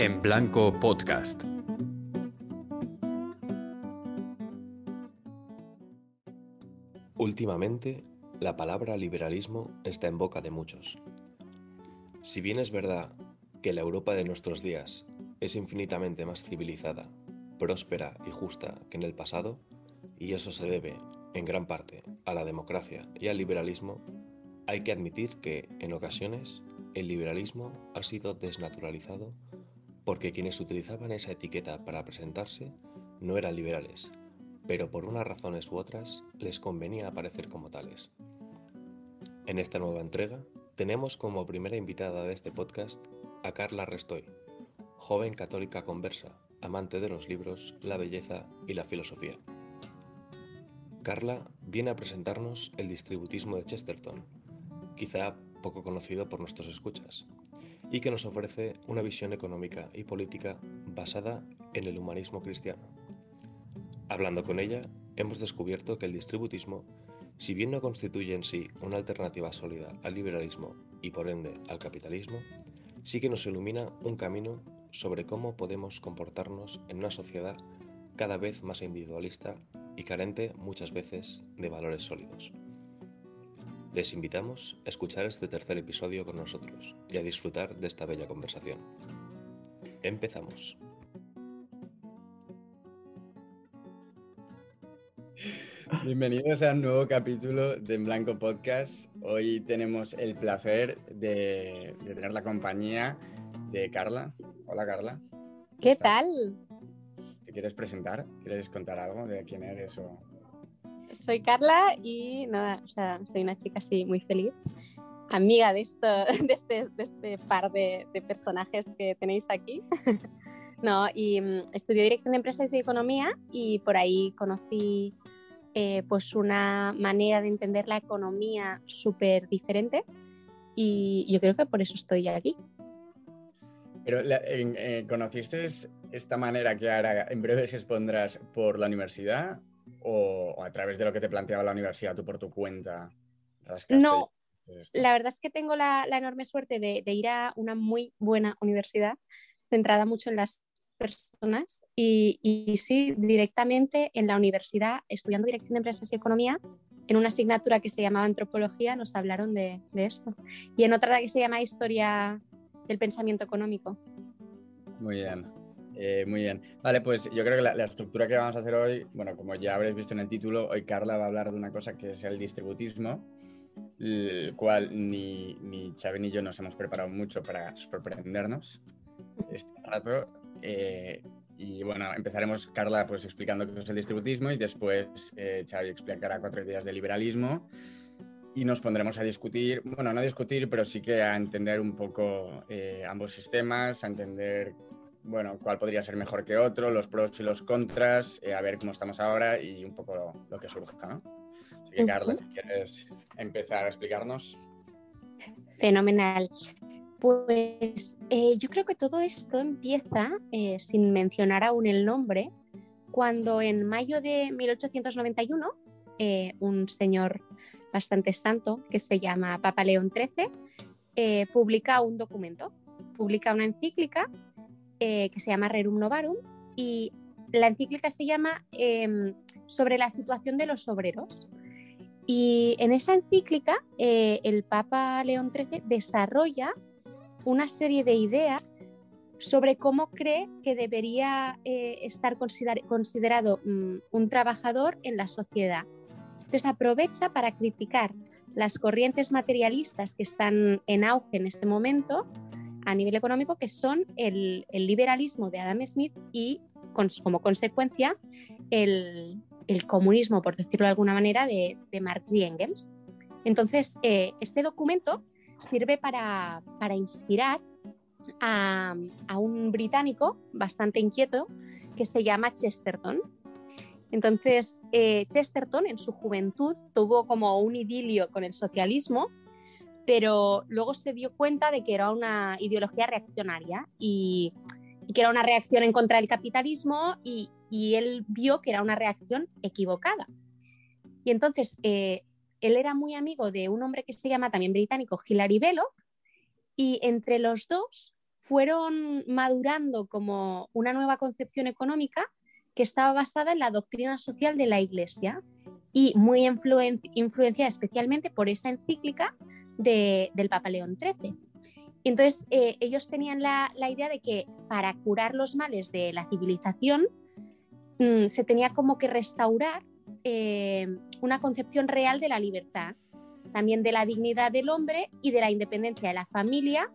En Blanco Podcast. Últimamente, la palabra liberalismo está en boca de muchos. Si bien es verdad que la Europa de nuestros días es infinitamente más civilizada, próspera y justa que en el pasado, y eso se debe, en gran parte, a la democracia y al liberalismo, hay que admitir que, en ocasiones, el liberalismo ha sido desnaturalizado porque quienes utilizaban esa etiqueta para presentarse no eran liberales, pero por unas razones u otras les convenía aparecer como tales. En esta nueva entrega tenemos como primera invitada de este podcast a Carla Restoy, joven católica conversa, amante de los libros, la belleza y la filosofía. Carla viene a presentarnos el distributismo de Chesterton, quizá poco conocido por nuestros escuchas, y que nos ofrece una visión económica y política basada en el humanismo cristiano. Hablando con ella, hemos descubierto que el distributismo, si bien no constituye en sí una alternativa sólida al liberalismo y por ende al capitalismo, sí que nos ilumina un camino sobre cómo podemos comportarnos en una sociedad cada vez más individualista y carente muchas veces de valores sólidos. Les invitamos a escuchar este tercer episodio con nosotros y a disfrutar de esta bella conversación. Empezamos. Bienvenidos a un nuevo capítulo de En Blanco Podcast. Hoy tenemos el placer de, tener la compañía de Carla. Hola Carla. ¿Qué tal? ¿Te quieres presentar? ¿Quieres contar algo de quién eres? O... Soy Carla y nada, o sea, soy una chica así muy feliz, amiga de, esto, de, este, de este par de, de, personajes que tenéis aquí. no, y um, estudié Dirección de Empresas y Economía y por ahí conocí eh, pues una manera de entender la economía súper diferente y yo creo que por eso estoy aquí. Pero eh, ¿conociste esta manera que ahora en breve se expondrás por la universidad o, o, a través de lo que te planteaba la universidad tú por tu cuenta? No, la verdad es que tengo la, la enorme suerte de, de, ir a una muy buena universidad centrada mucho en las personas y, y, sí, directamente en la universidad, estudiando Dirección de Empresas y Economía, en una asignatura que se llamaba Antropología, nos hablaron de, de esto. Y en otra que se llama Historia del Pensamiento Económico. Muy bien. Eh, muy bien. Vale, pues yo creo que la, la, estructura que vamos a hacer hoy, bueno, como ya habréis visto en el título, hoy Carla va a hablar de una cosa que es el distributismo, el cual ni, ni Xavi ni yo nos hemos preparado mucho para sorprendernos este rato. Eh, y bueno, empezaremos, Carla, pues explicando qué es el distributismo y después eh, Xavi explicará cuatro ideas de liberalismo y nos pondremos a discutir, bueno, no a discutir, pero sí que a entender un poco eh, ambos sistemas, a entender, bueno, cuál podría ser mejor que otro, los pros y los contras, eh, a ver cómo estamos ahora y un poco lo, lo que surja, ¿no? Así que, Carla, si quieres empezar a explicarnos. Fenomenal. Pues eh, yo creo que todo esto empieza, eh, sin mencionar aún el nombre, cuando en mayo de 1891 eh, un señor bastante santo que se llama Papa León XIII publica un documento, publica una encíclica que se llama Rerum Novarum y la encíclica se llama em, sobre la situación de los obreros. Y en esa encíclica el Papa León XIII desarrolla una serie de ideas sobre cómo cree que debería eh, estar consider considerado mm, un trabajador en la sociedad. Entonces aprovecha para criticar las corrientes materialistas que están en auge en este momento a nivel económico, que son el, el liberalismo de Adam Smith y como consecuencia el, el, comunismo, por decirlo de alguna manera, de, de Marx y Engels. Entonces, eh, este documento sirve para, para inspirar a, a, un británico bastante inquieto que se llama Chesterton. Entonces, eh, Chesterton en su juventud tuvo como un idilio con el socialismo, pero luego se dio cuenta de que era una ideología reaccionaria y, y que era una reacción en contra del capitalismo y, y, él vio que era una reacción equivocada. Y entonces eh, él era muy amigo de un hombre que se llama también británico, Hilary Belloc, y entre los dos fueron madurando como una nueva concepción económica que estaba basada en la doctrina social de la Iglesia y muy influenciada especialmente por esa encíclica del Papa León XIII. Entonces, eh, ellos tenían la, idea de que para curar los males de la civilización mm, se tenía como que restaurar eh, una concepción real de la libertad, también de la dignidad del hombre y de la independencia de la familia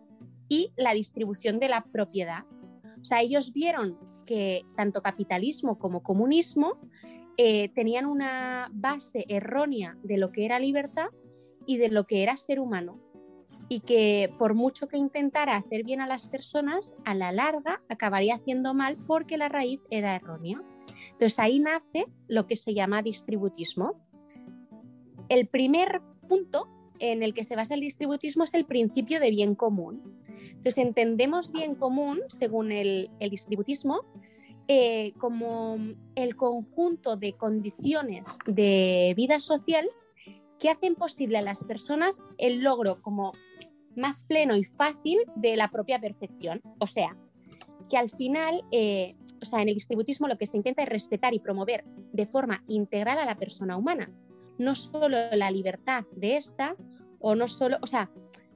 y la distribución de la propiedad. O sea, ellos vieron que tanto capitalismo como comunismo eh, tenían una base errónea de lo que era libertad y de lo que era ser humano. Y que por mucho que intentara hacer bien a las personas, a la larga acabaría haciendo mal porque la raíz era errónea. Entonces ahí nace lo que se llama distributismo. El primer punto en el que se basa el distributismo es el principio de bien común. Entonces entendemos bien común, según el, distributismo, eh, como el conjunto de condiciones de vida social que hacen posible a las personas el logro como más pleno y fácil de la propia perfección. O sea, que al final, eh, o sea, en el distributismo lo que se intenta es respetar y promover de forma integral a la persona humana, no solo la libertad de esta, o no solo, o sea,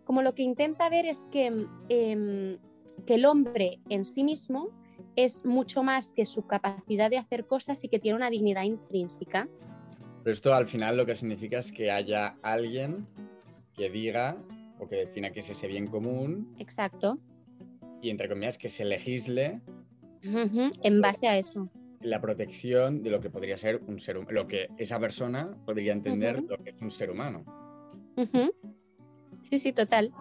como lo que intenta ver es que, em, que el hombre en sí mismo es mucho más que su capacidad de hacer cosas y que tiene una dignidad intrínseca. Pero esto al final lo que significa es que haya alguien que diga o que defina qué es ese bien común. Exacto. Y entre comillas que se legisle. En base a eso. La protección de lo que podría ser un ser humano, lo que esa persona podría entender lo que es un ser humano. Sí, sí, total.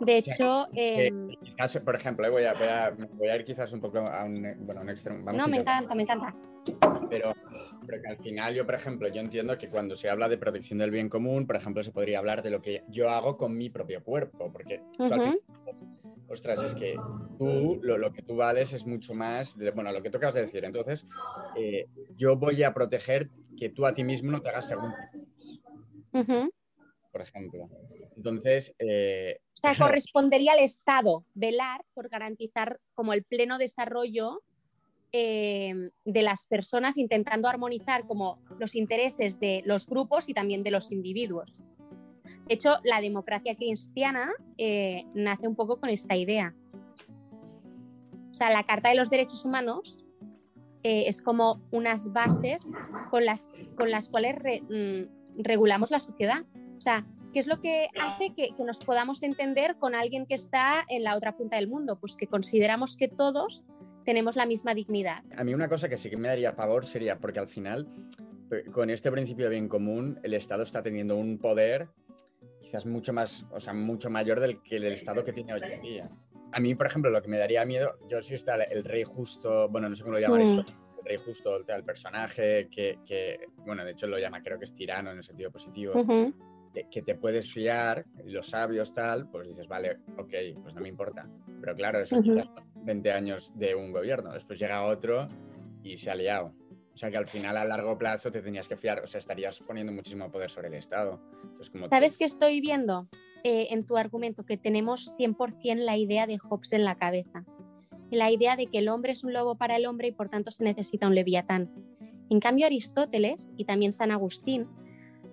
De hecho, em, por ejemplo, voy a, voy, a, ir quizás un poco a un, bueno, un extremo. no, me encanta, me encanta. Pero, pero que al final yo, por ejemplo, yo entiendo que cuando se habla de protección del bien común, por ejemplo, se podría hablar de lo que yo hago con mi propio cuerpo, porque, ostras, es que tú, lo, que tú vales es mucho más, de, bueno, lo que tú acabas de decir. Entonces, eh, yo voy a proteger que tú a ti mismo no te hagas según. Por ejemplo. Entonces... Eh, o sea, correspondería al Estado velar por garantizar como el pleno desarrollo eh, de las personas, intentando armonizar como los intereses de los grupos y también de los individuos. De hecho, la democracia cristiana eh, nace un poco con esta idea. O sea, la Carta de los Derechos Humanos es como unas bases con las, con las cuales mm, regulamos la sociedad. O sea, ¿Qué es lo que hace que, nos podamos entender con alguien que está en la otra punta del mundo? Pues que consideramos que todos tenemos la misma dignidad. A mí una cosa que sí que me daría favor sería, porque al final, con este principio de bien común, el Estado está teniendo un poder quizás mucho más, o sea, mucho mayor del que el Estado que tiene hoy en día. A mí, por ejemplo, lo que me daría miedo, yo si está el rey justo, bueno, no sé cómo lo llaman mm. esto, el rey justo, el personaje que, que, bueno, de hecho lo llama, creo que es tirano en el sentido positivo que te puedes fiar, los sabios tal, pues dices, vale, ok, pues no me importa. Pero claro, eso uh 20 años de un gobierno, después llega otro y se ha liado. O sea que al final a largo plazo te tenías que fiar, o sea, estarías poniendo muchísimo poder sobre el Estado. ¿Sabes qué estoy viendo eh, en tu argumento? Que tenemos 100% la idea de Hobbes en la cabeza. La idea de que el hombre es un lobo para el hombre y por tanto se necesita un leviatán. En cambio, Aristóteles y también San Agustín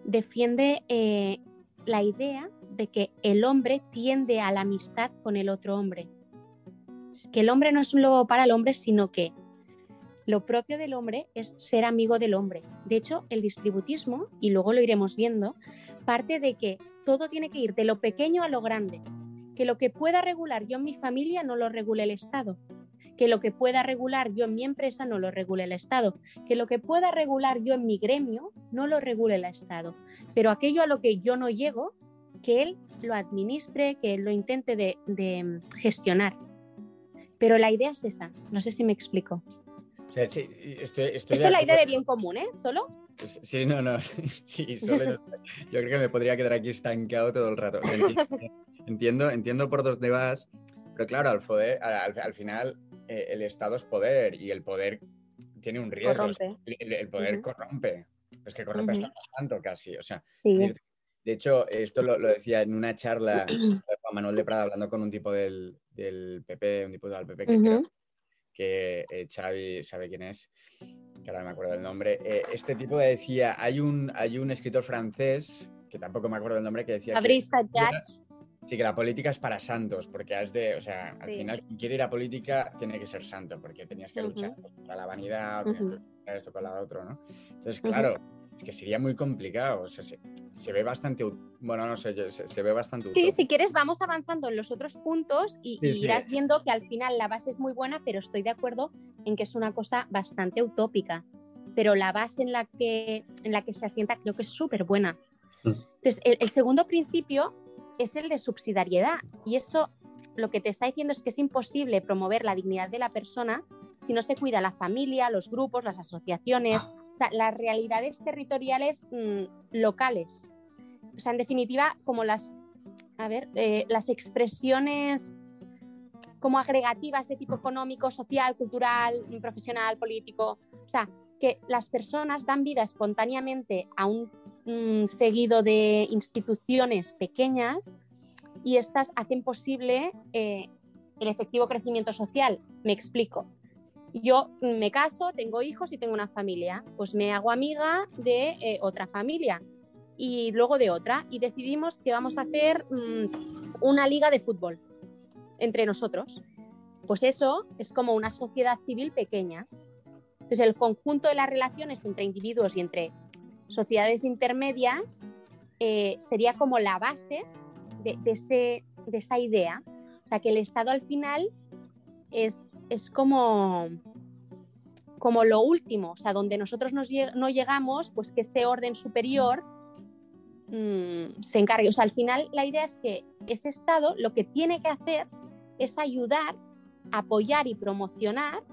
defiende eh, la idea de que el hombre tiende a la amistad con el otro hombre. Que el hombre no es un lobo para el hombre, sino que lo propio del hombre es ser amigo del hombre. De hecho, el distributismo, y luego lo iremos viendo, parte de que todo tiene que ir de lo pequeño a lo grande. Que lo que pueda regular yo en mi familia no lo regule el Estado que lo que pueda regular yo en mi empresa no lo regule el Estado, que lo que pueda regular yo en mi gremio no lo regule el Estado, pero aquello a lo que yo no llego, que él lo administre, que él lo intente de, gestionar. Pero la idea es esa, no sé si me explico. Esto es la idea de bien común, ¿eh? ¿Solo? Sí, no, no. Sí, solo Yo creo que me podría quedar aquí estancado todo el rato. Entiendo, entiendo por dónde vas, pero claro, al, al final eh, el Estado es poder y el poder tiene un riesgo. El, poder corrompe. Es que corrompe hasta tanto casi. O sea, De hecho, esto lo, lo decía en una charla Juan Manuel de Prada hablando con un tipo del, del PP, un diputado del PP que creo que eh, Xavi sabe quién es, que ahora no me acuerdo del nombre. Eh, este tipo decía, hay un, hay un escritor francés, que tampoco me acuerdo del nombre, que decía... Fabrice Sí, que la política es para santos, porque has de, o sea, al final quien quiere ir a política tiene que ser santo, porque tenías que luchar contra la vanidad, que luchar esto con la otro, ¿no? Entonces, claro, que sería muy complicado, o sea, se, ve bastante, bueno, no sé, se, ve bastante... Sí, si quieres vamos avanzando en los otros puntos y, irás viendo que al final la base es muy buena, pero estoy de acuerdo en que es una cosa bastante utópica, pero la base en la que, en la que se asienta creo que es súper buena. Mm. Entonces, el segundo principio es el de subsidiariedad. Y eso lo que te está diciendo es que es imposible promover la dignidad de la persona si no se cuida la familia, los grupos, las asociaciones, o sea, las realidades territoriales mm, locales. O sea, en definitiva, como las, a ver, eh, las expresiones como agregativas de tipo económico, social, cultural, profesional, político. O sea, que las personas dan vida espontáneamente a un seguido de instituciones pequeñas y estas hacen posible eh, el efectivo crecimiento social. Me explico. Yo me caso, tengo hijos y tengo una familia, pues me hago amiga de eh, otra familia y luego de otra y decidimos que vamos a hacer mm, una liga de fútbol entre nosotros. Pues eso es como una sociedad civil pequeña. Entonces el conjunto de las relaciones entre individuos y entre sociedades intermedias eh, sería como la base de, ese, de, esa idea. O sea, que el Estado al final es, es como, como lo último, o sea, donde nosotros no llegamos, pues que ese orden superior mm, se encargue. O sea, al final la idea es que ese Estado lo que tiene que hacer es ayudar, apoyar y promocionar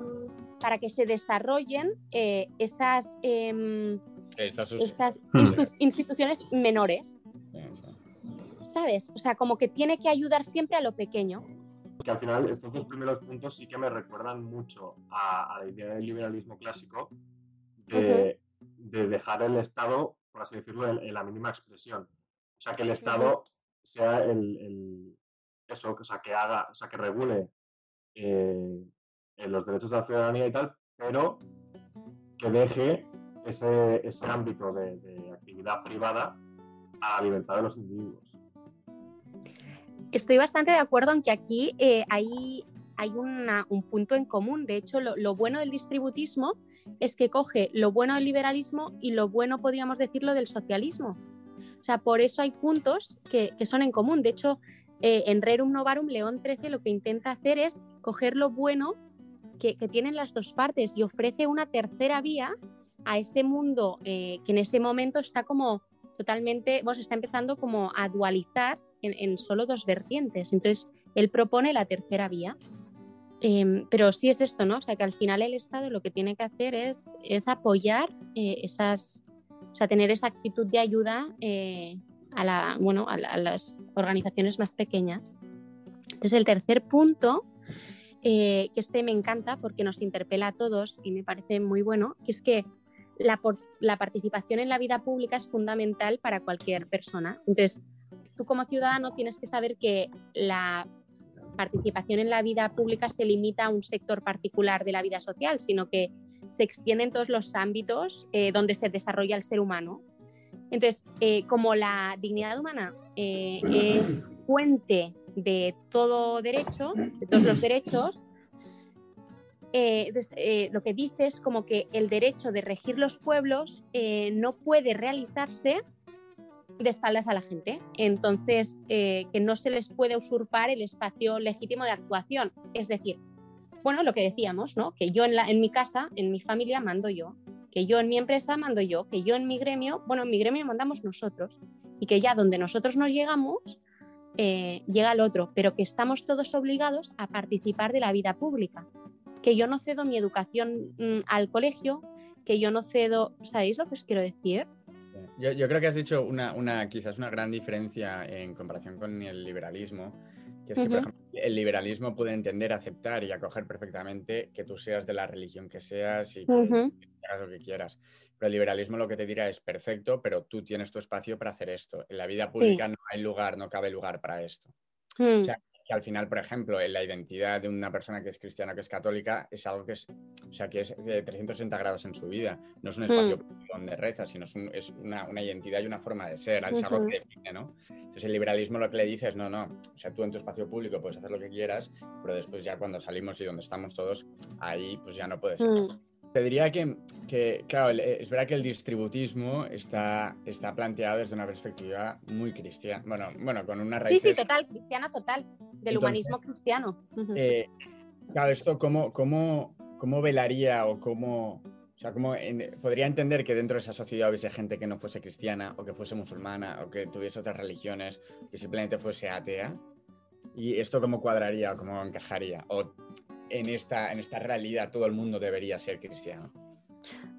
para que se desarrollen eh, esas em, estas instituciones menores. ¿Sabes? O sea, como que tiene que ayudar siempre a lo pequeño. Que al final estos dos primeros puntos sí que me recuerdan mucho a, la idea del liberalismo clásico de, dejar el Estado, por así decirlo, en, la mínima expresión. O sea, que el Estado sea el, eso, o sea, que haga, o sea, que regule eh, los derechos de la ciudadanía y tal, pero que deje ese, ese ámbito de, actividad privada a la libertad de los individuos. Estoy bastante de acuerdo en que aquí eh, hay, un punto en común. De hecho, lo, bueno del distributismo es que coge lo bueno del liberalismo y lo bueno, podríamos decirlo, del socialismo. O sea, por eso hay puntos que, son en común. De hecho, eh, en Rerum Novarum, León XIII lo que intenta hacer es coger lo bueno que, que, tienen las dos partes y ofrece una tercera vía a ese mundo eh, que en ese momento está como totalmente, vos está empezando como a dualizar en, solo dos vertientes. Entonces, él propone la tercera vía. Em, pero sí es esto, ¿no? O sea, que al final el Estado lo que tiene que hacer es, es apoyar eh, esas, o sea, tener esa actitud de ayuda eh, a, la, bueno, a, las organizaciones más pequeñas. Entonces, el tercer punto, que este me encanta porque nos interpela a todos y me parece muy bueno, que es que la, participación en la vida pública es fundamental para cualquier persona. Entonces, tú como ciudadano tienes que saber que la participación en la vida pública se limita a un sector particular de la vida social, sino que se extiende en todos los ámbitos eh, donde se desarrolla el ser humano. Entonces, eh, como la dignidad humana eh, es fuente de todo derecho, de todos los derechos, lo que dice es como que el derecho de regir los pueblos no puede realizarse de espaldas a la gente. Entonces, que no se les puede usurpar el espacio legítimo de actuación. Es decir, bueno, lo que decíamos, ¿no? Que yo en, la, en mi casa, en mi familia, mando yo. Que yo en mi empresa mando yo. Que yo en mi gremio, bueno, en mi gremio mandamos nosotros. Y que ya donde nosotros nos llegamos, llega el otro. Pero que estamos todos obligados a participar de la vida pública que yo no cedo mi educación mm, al colegio, que yo no cedo, ¿sabéis lo que os quiero decir? Yo, creo que has dicho una, una, quizás una gran diferencia en comparación con el liberalismo, que es que, por ejemplo, el liberalismo puede entender, aceptar y acoger perfectamente que tú seas de la religión que seas y que hagas lo que quieras. pero el liberalismo lo que te dirá es perfecto, pero tú tienes tu espacio para hacer esto. En la vida pública no hay lugar, no cabe lugar para esto. Mm. O sea, que al final, por ejemplo, en la identidad de una persona que es cristiana, que es católica, es algo que es, o sea, que es de 360 grados en su vida. No es un espacio Mm. donde reza, sino es, un- es una, una identidad y una forma de ser. Es algo que define, ¿no? Entonces el liberalismo lo que le dice es, no, no, o sea, tú en tu espacio público puedes hacer lo que quieras, pero después ya cuando salimos y donde estamos todos, ahí pues ya no puedes ser. Mm. Te diría que, que, claro, es verdad que el distributismo está, está planteado desde una perspectiva muy cristiana. Bueno, bueno, con una Sí, raíz. sí, total, cristiana total, del Entonces, humanismo cristiano. Eh, claro, esto cómo, cómo, cómo velaría o cómo, o sea, cómo en- podría entender que dentro de esa sociedad hubiese gente que no fuese cristiana o que fuese musulmana o que tuviese otras religiones, que simplemente fuese atea. ¿Y esto cómo cuadraría o cómo encajaría? ¿O en esta, en esta realidad todo el mundo debería ser cristiano?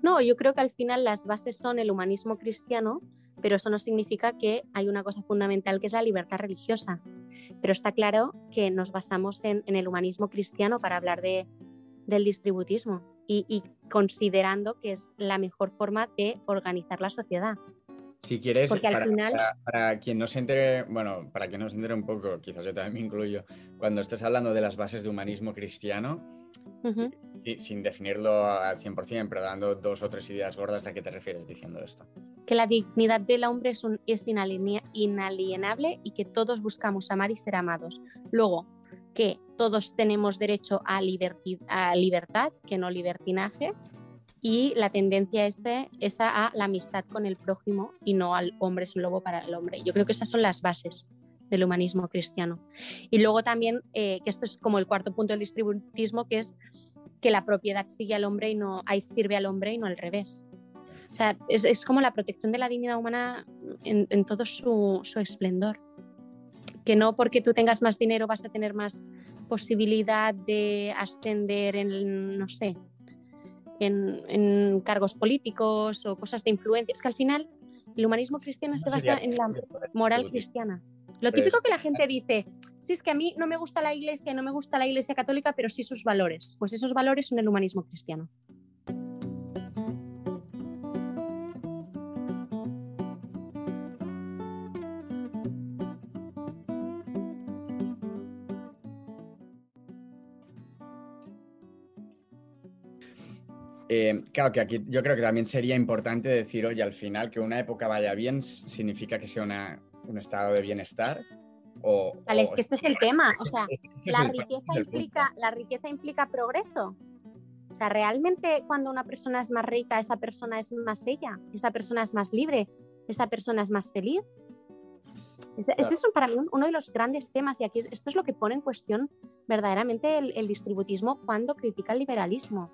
No, yo creo que al final las bases son el humanismo cristiano, pero eso no significa que hay una cosa fundamental que es la libertad religiosa. Pero está claro que nos basamos en, en el humanismo cristiano para hablar de, del distributismo y, y considerando que es la mejor forma de organizar la sociedad. Si quieres, para, final- para- para quien no se entere, bueno, para quien no se entere un poco, quizás yo también me incluyo, cuando estés hablando de las bases de humanismo cristiano, Ujú. Sí, sin definirlo al 100%, pero dando dos o tres ideas gordas, ¿a qué te refieres diciendo esto? Que la dignidad del hombre es, un- es inalienable y que todos buscamos amar y ser amados. Luego, que todos tenemos derecho a, liberti- a libertad, que no libertinaje, y la tendencia ese, esa a la amistad con el prójimo y no al hombre es un lobo para el hombre. Yo creo que esas son las bases del humanismo cristiano. Y luego también, eh, que esto es como el cuarto punto del distributismo, que es que la propiedad sigue al hombre y no, ahí sirve al hombre y no al revés. O sea, es, es como la protección de la dignidad humana en, en todo su, su esplendor. Que no porque tú tengas más dinero vas a tener más posibilidad de ascender en, no sé, en, en cargos políticos o cosas de influencia. Es que al final el humanismo cristiano se basa en la moral cristiana. Lo típico que la gente dice, sí, es que a mí no me gusta la iglesia, no me gusta la iglesia católica, pero sí sus valores. Pues esos valores son el humanismo cristiano. Eh, claro que aquí yo creo que también sería importante decir, oye, al final que una época vaya bien significa que sea una- un estado de bienestar. O, Vale, o- es que este es el tema. O sea, este es la el- riqueza este implica, la riqueza implica progreso. O sea, realmente cuando una persona es más rica, esa persona es más ella, esa persona es más libre, esa persona es más feliz. Ese, ese es para mí un- uno de los grandes temas y aquí es- esto es lo que pone en cuestión verdaderamente el, el distributismo cuando critica el liberalismo.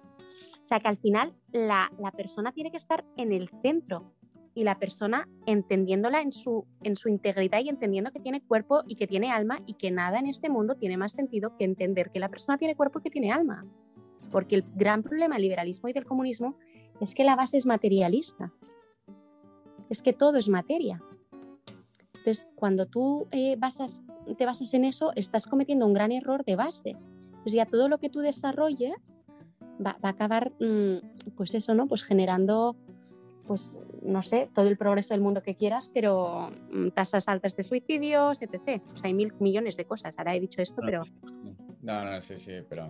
O sea, que al final la, la persona tiene que estar en el centro y la persona entendiéndola en su, en su integridad y entendiendo que tiene cuerpo y que tiene alma y que nada en este mundo tiene más sentido que entender que la persona tiene cuerpo y que tiene alma. Porque el gran problema del liberalismo y del comunismo es que la base es materialista. Es que todo es materia. Entonces, cuando tú eh, basas, te basas en eso, estás cometiendo un gran error de base. Entonces, ya todo lo que tú desarrolles va, va a acabar, mm, pues eso, ¿no? Pues generando, pues, no sé, todo el progreso del mundo que quieras, pero mm, tasas altas de suicidios, etc. O sea, hay mil millones de cosas. Ahora he dicho esto, pero No, no, sí, sí, pero...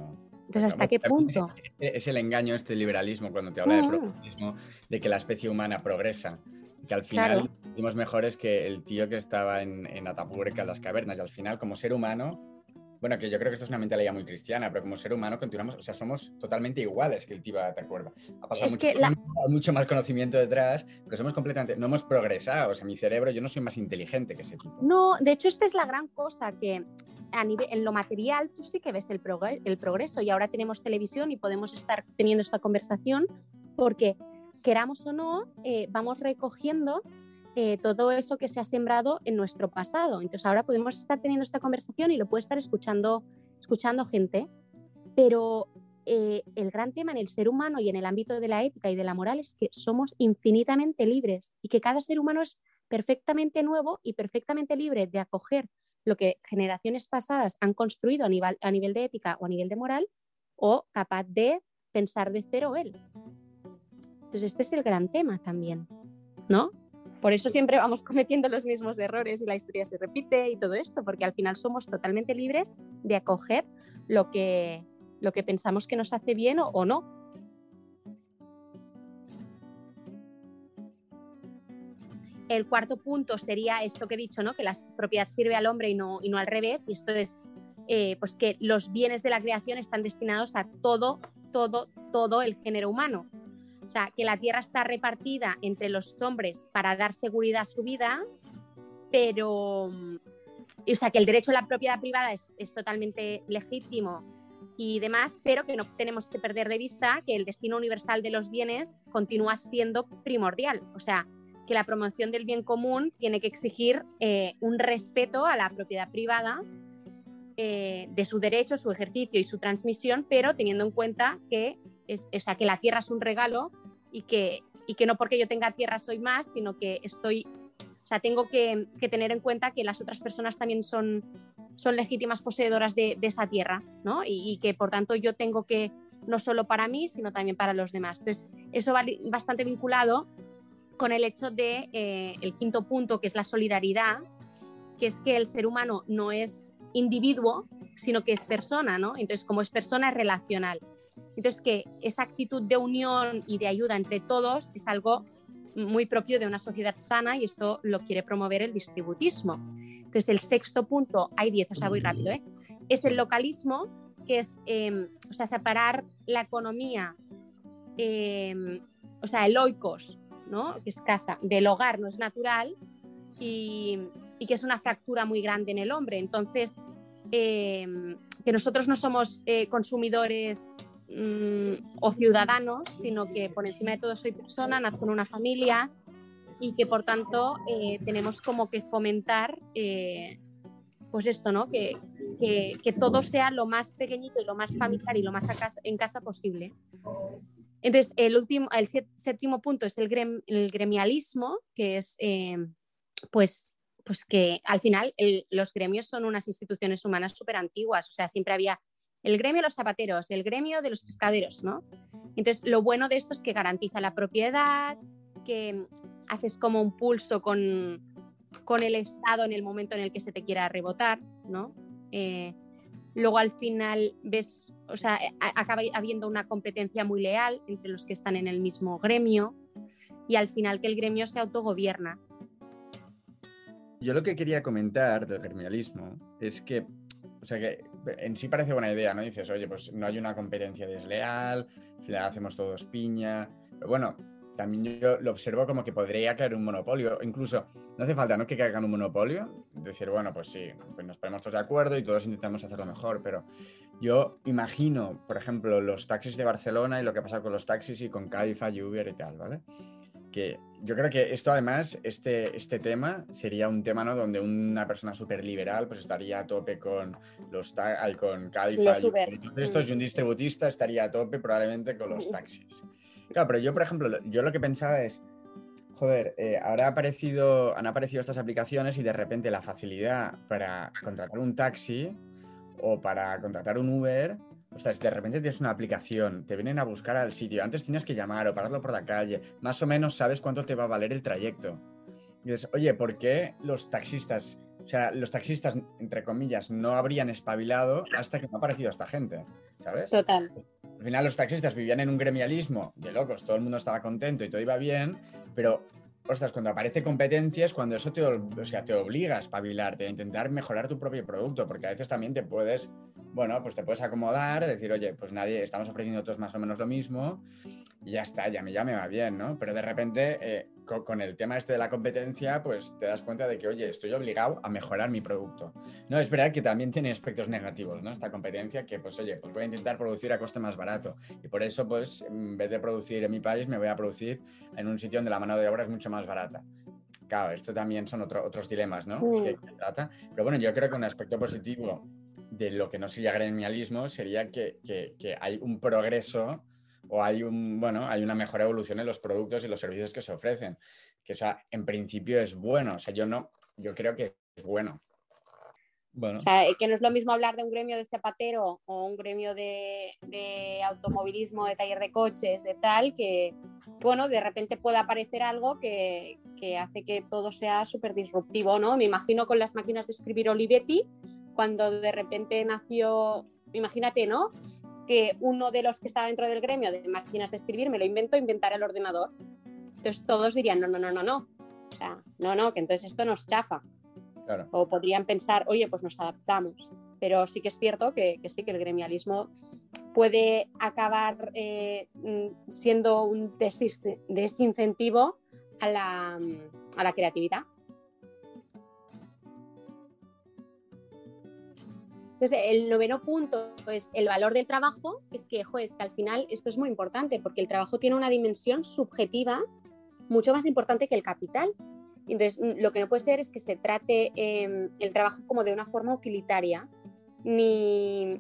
entonces, ¿hasta qué punto? Es, el engaño este liberalismo cuando te habla de Mm. progresismo, de que la especie humana progresa. Que al final Claro. somos mejores que el tío que estaba en, en Atapuerca, en las cavernas. Y al final, como ser humano, bueno, que yo creo que esto es una mentalidad muy cristiana, pero como ser humano continuamos, o sea, somos totalmente iguales que el tío de Atapuerca. Ha pasado mucho, la- mucho más conocimiento detrás, pero somos completamente, no hemos progresado. O sea, mi cerebro, yo no soy más inteligente que ese tipo. No, de hecho, esta es la gran cosa que a nivel, en lo material tú sí que ves el, progre- el progreso y ahora tenemos televisión y podemos estar teniendo esta conversación porque queramos o no, eh, vamos recogiendo eh, todo eso que se ha sembrado en nuestro pasado. Entonces ahora podemos estar teniendo esta conversación y lo puede estar escuchando, escuchando gente, pero eh, el gran tema en el ser humano y en el ámbito de la ética y de la moral es que somos infinitamente libres y que cada ser humano es perfectamente nuevo y perfectamente libre de acoger lo que generaciones pasadas han construido a nivel, a nivel de ética o a nivel de moral o capaz de pensar de cero él. Entonces, este es el gran tema también, ¿no? Por eso siempre vamos cometiendo los mismos errores y la historia se repite y todo esto, porque al final somos totalmente libres de acoger lo que, lo que pensamos que nos hace bien o, no. El cuarto punto sería esto que he dicho, ¿no? que la propiedad sirve al hombre y no, y no al revés, y esto es eh, pues que los bienes de la creación están destinados a todo, todo, todo el género humano. O sea, que la tierra está repartida entre los hombres para dar seguridad a su vida, pero, o sea, que el derecho a la propiedad privada es, es totalmente legítimo y demás, pero que no tenemos que perder de vista que el destino universal de los bienes continúa siendo primordial. O sea, que la promoción del bien común tiene que exigir eh, un respeto a la propiedad privada eh, de su derecho, su ejercicio y su transmisión, pero teniendo en cuenta que, es, o que la tierra es un regalo y que, y que no porque yo tenga tierra soy más, sino que estoy, o sea, tengo que, que tener en cuenta que las otras personas también son, son legítimas poseedoras de, esa tierra, ¿no? Y, y, que por tanto yo tengo que, no solo para mí, sino también para los demás. Entonces, eso va bastante vinculado con el hecho de eh, el quinto punto, que es la solidaridad, que es que el ser humano no es individuo, sino que es persona, ¿no? Entonces, como es persona, es relacional. Entonces, que esa actitud de unión y de ayuda entre todos es algo muy propio de una sociedad sana y esto lo quiere promover el distributismo. Entonces, el sexto punto, hay diez, o sea, voy rápido, ¿eh? es el localismo, que es, eh, o sea, separar la economía, eh, o sea, el oikos, que es casa, del hogar no es natural y, que es una fractura muy grande en el hombre. Entonces, em, que nosotros no somos eh, consumidores mm, o ciudadanos, sino que por encima de todo soy persona, nazco en una familia y que por tanto eh, tenemos como que fomentar eh, pues esto, ¿no? Que, que, todo sea lo más pequeñito y lo más familiar y lo más en casa posible. Entonces, el, último, el séptimo punto es el, gremialismo, que es eh, pues, pues que al final los gremios son unas instituciones humanas súper antiguas, o sea, siempre había el gremio de los zapateros, el gremio de los pescaderos, ¿no? Entonces, lo bueno de esto es que garantiza la propiedad, que haces como un pulso con, con el Estado en el momento en el que se te quiera rebotar, ¿no? Eh, luego al final ves o sea, eh, acaba habiendo una competencia muy leal entre los que están en el mismo gremio y al final que el gremio se autogobierna. Yo lo que quería comentar del gremialismo es que, o sea, que en sí parece buena idea, ¿no? Dices, oye, pues no hay una competencia desleal, al final hacemos todos piña, pero bueno, también yo lo observo como que podría caer un monopolio. Incluso no hace falta ¿no? que caigan un monopolio, decir, bueno, pues sí, pues nos ponemos todos de acuerdo y todos intentamos hacerlo mejor, pero yo imagino, por ejemplo, los taxis de Barcelona y lo que pasa con los taxis y con Caifa y y tal, ¿vale? Que yo creo que esto además, este, este tema sería un tema ¿no? donde una persona súper liberal pues estaría a tope con los con Caifa y, estos, mm. y un distributista estaría a tope probablemente con los taxis. Claro, pero yo, por ejemplo, yo lo que pensaba es, joder, eh, ahora ha aparecido, han aparecido estas aplicaciones y de repente la facilidad para contratar un taxi o para contratar un Uber, o sea, de repente tienes una aplicación, te vienen a buscar al sitio, antes tienes que llamar o pararlo por la calle, más o menos sabes cuánto te va a valer el trayecto. Y dices, oye, ¿por qué los taxistas, o sea, los taxistas, entre comillas, no habrían espabilado hasta que no ha aparecido esta gente? ¿Sabes? Total. Al final los taxistas vivían en un gremialismo de locos, todo el mundo estaba contento y todo iba bien, pero, ostras, cuando aparece competencia es cuando eso te, o sea, te obliga a espabilarte, a intentar mejorar tu propio producto, porque a veces también te puedes, bueno, pues te puedes acomodar, decir, oye, pues nadie, estamos ofreciendo todos más o menos lo mismo y ya está, ya me, ya me va bien, ¿no? Pero de repente, eh, con, el tema este de la competencia, pues te das cuenta de que, oye, estoy obligado a mejorar mi producto. No, es verdad que también tiene aspectos negativos, ¿no? Esta competencia que, pues, oye, pues voy a intentar producir a coste más barato. Y por eso, pues, en vez de producir en mi país, me voy a producir en un sitio donde la mano de obra es mucho más barata. Claro, esto también son otros dilemas, ¿no? Que, trata. Pero bueno, yo creo que un aspecto positivo de lo que no sería gremialismo sería que, que hay un progreso o hay un, bueno, hay una mejor evolución en los productos y los servicios que se ofrecen. Que, o sea, en principio es bueno. O sea, yo no, yo creo que es bueno. O sea, que no es lo mismo hablar de un gremio de zapatero o un gremio de, automovilismo, de taller de coches, de tal, que, bueno, de repente puede aparecer algo que, hace que todo sea súper disruptivo, ¿no? Me imagino con las máquinas de escribir Olivetti, cuando de repente nació, imagínate, ¿no? Que uno de los que estaba dentro del gremio de máquinas de escribir me lo invento, inventar el ordenador. Entonces todos dirían, no, no, no, no, no. O sea, no, no, que entonces esto nos chafa. O podrían pensar, oye, pues nos adaptamos. Pero sí que es cierto que, sí que el gremialismo puede acabar eh, mm, siendo un desincentivo a la, a la creatividad. Entonces, el noveno punto es el valor del trabajo, es que, es que al final esto es muy importante porque el trabajo tiene una dimensión subjetiva mucho más importante que el capital. Entonces, mm, lo que no puede ser es que se trate em, el trabajo como de una forma utilitaria, ni,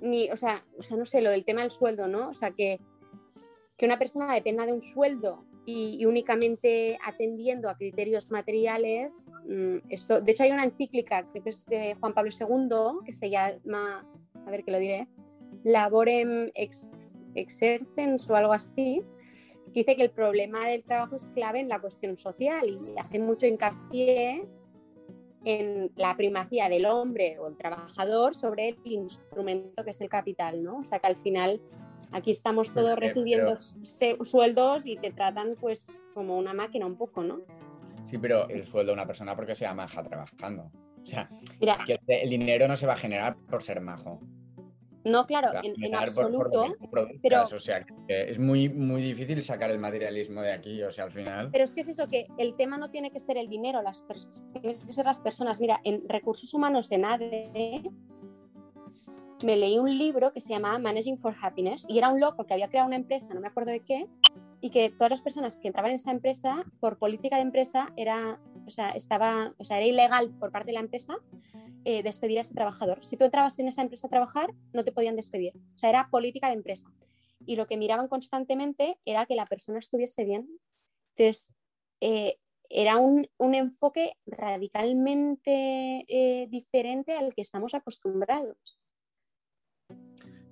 ni o, sea, o sea, no sé, lo del tema del sueldo, ¿no? O sea, que, que una persona dependa de un sueldo y, únicamente atendiendo a criterios materiales, mm, esto, de hecho hay una encíclica, creo que es de Juan Pablo II, que se llama, a ver que lo diré, Laborem ex, Exercens o algo así, dice que el problema del trabajo es clave en la cuestión social y hace mucho hincapié en la primacía del hombre o el trabajador sobre el instrumento que es el capital, ¿no? O sea que al final aquí estamos todos recibiendo sueldos y te tratan pues como una máquina un poco, ¿no? Sí, pero el sueldo de una persona porque sea maja trabajando. O sea, el dinero no se va a generar por ser majo. No, claro, en, absoluto. pero, o sea, es muy, muy difícil sacar el materialismo de aquí, o sea, al final. Pero es que es eso, que el tema no tiene que ser el dinero, las tienen que ser las personas. Mira, en recursos humanos en ADE me leí un libro que se llamaba Managing for Happiness y era un loco que había creado una empresa, no me acuerdo de qué, y que todas las personas que entraban en esa empresa, por política de empresa, era, o sea, estaba, o sea, era ilegal por parte de la empresa eh, despedir a ese trabajador. Si tú entrabas en esa empresa a trabajar, no te podían despedir. O sea, era política de empresa. Y lo que miraban constantemente era que la persona estuviese bien. Entonces, eh, era un, enfoque radicalmente eh, diferente al que estamos acostumbrados.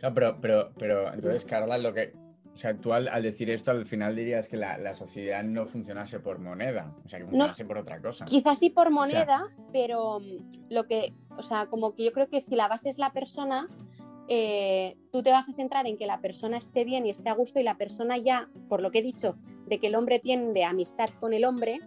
Pero, pero, pero entonces, Carla, lo que, o sea, tú al, decir esto, al final dirías que la, sociedad no funcionase por moneda, o sea, que funcionase por otra cosa. Quizás sí por moneda, pero mm, lo que, o sea, como que yo creo que si la base es la persona, eh, tú te vas a centrar en que la persona esté bien y esté a gusto y la persona ya, por lo que he dicho, de que el hombre tiende amistad con el hombre,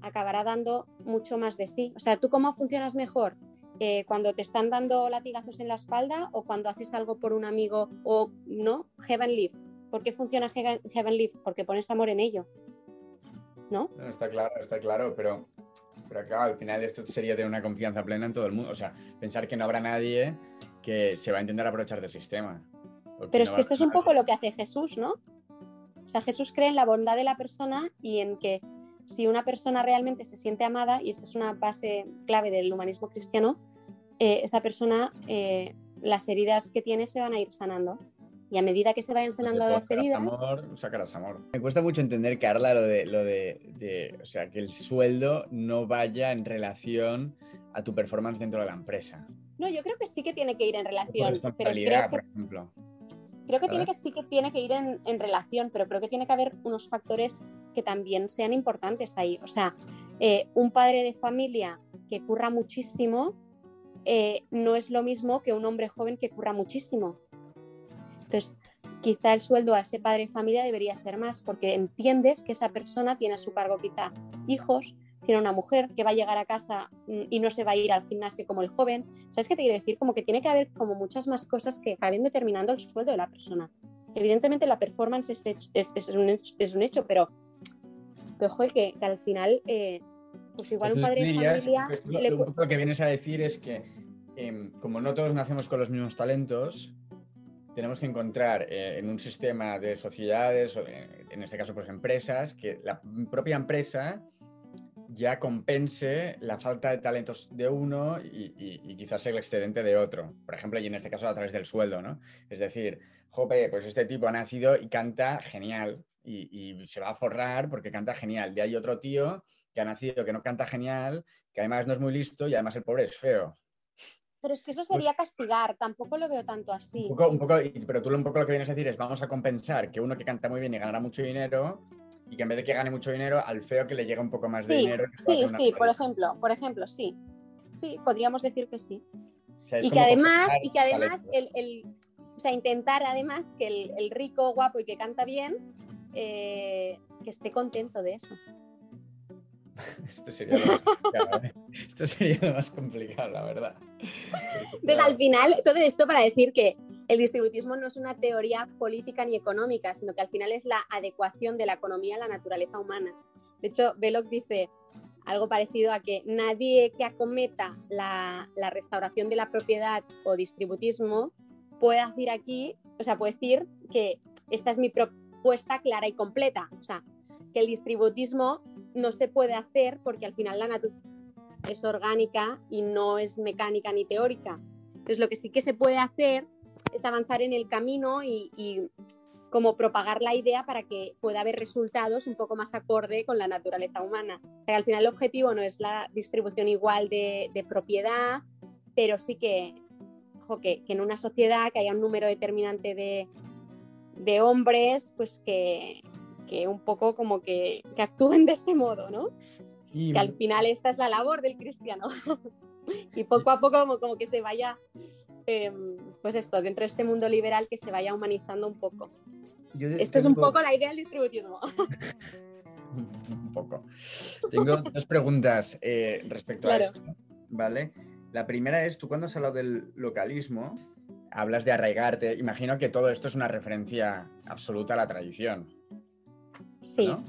acabará dando mucho más de sí. O sea, ¿tú cómo funcionas mejor? Eh, cuando te están dando latigazos en la espalda o cuando haces algo por un amigo o no, heaven lift ¿Por qué funciona Heaven Lift? Porque pones amor en ello. ¿No? está claro, está claro, pero, pero claro, al final esto sería tener una confianza plena en todo el mundo. O sea, pensar que no habrá nadie que se va a intentar aprovechar del sistema. Pero es que esto es un poco lo que hace Jesús, ¿no? O sea, Jesús cree en la bondad de la persona y en que si una persona realmente se siente amada, y esa es una base clave del humanismo cristiano, eh, esa persona, eh, las heridas que tiene se van a ir sanando. Y a medida que se vayan sanando las heridas. Amor, sacarás amor. Me cuesta mucho entender, Carla, lo de, lo de, O sea, que el sueldo no vaya en relación a tu performance dentro de la empresa. No, yo creo que sí que tiene que ir en relación. Pero creo por ejemplo. Creo que tiene que sí que tiene que ir en, en, relación, pero creo que tiene que haber unos factores que también sean importantes ahí. O sea, eh, un padre de familia que curra muchísimo eh, no es lo mismo que un hombre joven que curra muchísimo. Entonces, quizá el sueldo a ese padre de familia debería ser más, porque entiendes que esa persona tiene a su cargo quizá hijos, tiene una mujer que va a llegar a casa mm, y no se va a ir al gimnasio como el joven. ¿Sabes qué te quiero decir? Como que tiene que haber como muchas más cosas que acaben determinando el sueldo de la persona. Evidentemente la performance es, un, hecho, pero, pero que, al final, eh, pues igual un padre de familia... Lo, que vienes a decir es que em, como no todos nacemos con los mismos talentos, tenemos que encontrar eh, en un sistema de sociedades, o en este caso pues empresas, que la propia empresa ya compense la falta de talentos de uno y, quizás el excedente de otro. Por ejemplo, y en este caso a través del sueldo, ¿no? Es decir, jope, pues este tipo ha nacido y canta genial y, se va a forrar porque canta genial. De ahí otro tío que ha nacido que no canta genial, que además no es muy listo y además el pobre es feo. Pero es que eso sería castigar, tampoco lo veo tanto así. Un poco, un poco, pero tú un poco lo que vienes a decir es vamos a compensar que uno que canta muy bien y ganará mucho dinero y que en vez de que gane mucho dinero, al feo que le llega un poco más de dinero. sí, sí, por ejemplo, por ejemplo, sí. Sí, podríamos decir que sí. O sea, es Y que además, y que además el- o sea, intentar además que el, el rico, guapo y que canta bien, eh, que esté contento de eso. Esto sería, lo más complicado, ¿eh? Esto sería lo más complicado, la verdad. Entonces, al final, todo esto para decir que el distributismo no es una teoría política ni económica, sino que al final es la adecuación de la economía a la naturaleza humana. De hecho, Belloc dice algo parecido a que nadie que acometa la, la restauración de la propiedad o distributismo puede decir aquí, o sea, puede decir que esta es mi propuesta clara y completa. O sea, que el distributismo no se puede hacer porque al final la naturaleza es orgánica y no es mecánica ni teórica. Entonces, lo que sí que se puede hacer es avanzar en el camino y, como propagar la idea para que pueda haber resultados un poco más acorde con la naturaleza humana. Que al final el objetivo no es la distribución igual de, propiedad, pero sí que, que, en una sociedad que haya un número determinante de, de hombres, pues que, que un poco como que, que actúen de este modo, ¿no? Y- que al final esta es la labor del cristiano. y poco a poco como, como que se vaya, eh, pues esto, dentro de este mundo liberal que se vaya humanizando un poco. yo Esto es un poco la idea del distributismo. un poco. Tengo dos preguntas eh, respecto Claro. a esto, ¿vale? La primera es, tú cuando has hablado del localismo, hablas de arraigarte. Imagino que todo esto es una referencia absoluta a la tradición, Sí, ¿no?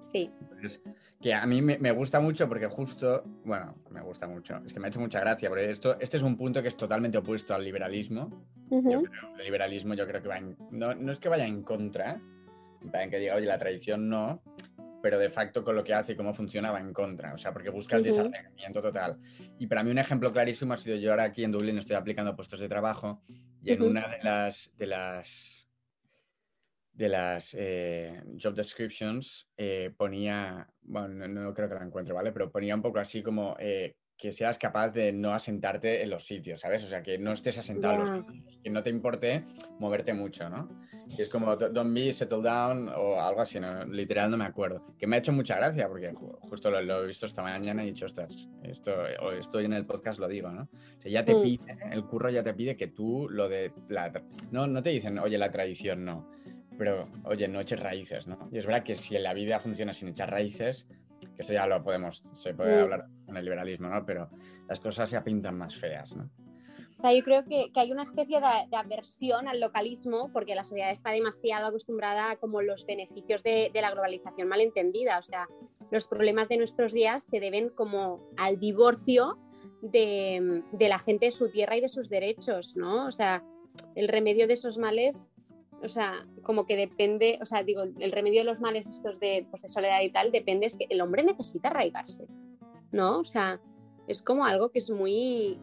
sí. Que a mí me, me gusta mucho porque justo, bueno, me gusta mucho, es que me ha hecho mucha gracia, porque esto, este es un punto que es totalmente opuesto al liberalismo. Yo creo, el liberalismo yo creo que va en, no, no es que vaya en contra, en plan que diga, oye, la tradición no, pero de facto con lo que hace y cómo funciona va en contra, o sea, porque busca el desarrollamiento total. Y para mí un ejemplo clarísimo ha sido yo ahora aquí en Dublín estoy aplicando puestos de trabajo y en una de las de las de las eh, job descriptions eh, ponía, bueno, no, no creo que la encuentre, ¿vale? Pero ponía un poco así como eh, que seas capaz de no asentarte en los sitios, ¿sabes? O sea, que no estés asentado en los sitios, que no te importe moverte mucho, ¿no? Y es como "Don't- be, settle down o algo así, ¿no? literal no me acuerdo. Que me ha hecho mucha gracia porque ju- justo lo, lo he visto esta mañana y he dicho, ostras, esto, estoy en el podcast lo digo, ¿no? O sea, ya te Mm. pide, el curro ya te pide que tú lo de la... No, no te dicen, oye, la tradición no, pero oye, no eches raíces, ¿no? Y es verdad que si en la vida funciona sin echar raíces, que eso ya lo podemos, se puede hablar en el liberalismo, ¿no? Pero las cosas se pintan más feas, ¿no? O sea, yo creo que, que hay una especie de, de aversión al localismo porque la sociedad está demasiado acostumbrada a como los beneficios de, de la globalización malentendida. O sea, los problemas de nuestros días se deben como al divorcio de, de la gente de su tierra y de sus derechos, ¿no? O sea, el remedio de esos males, o sea, como que depende, o sea, digo, el remedio de los males estos de, pues, de soledad y tal, depende, es que el hombre necesita arraigarse, ¿no? O sea, es como algo que es muy,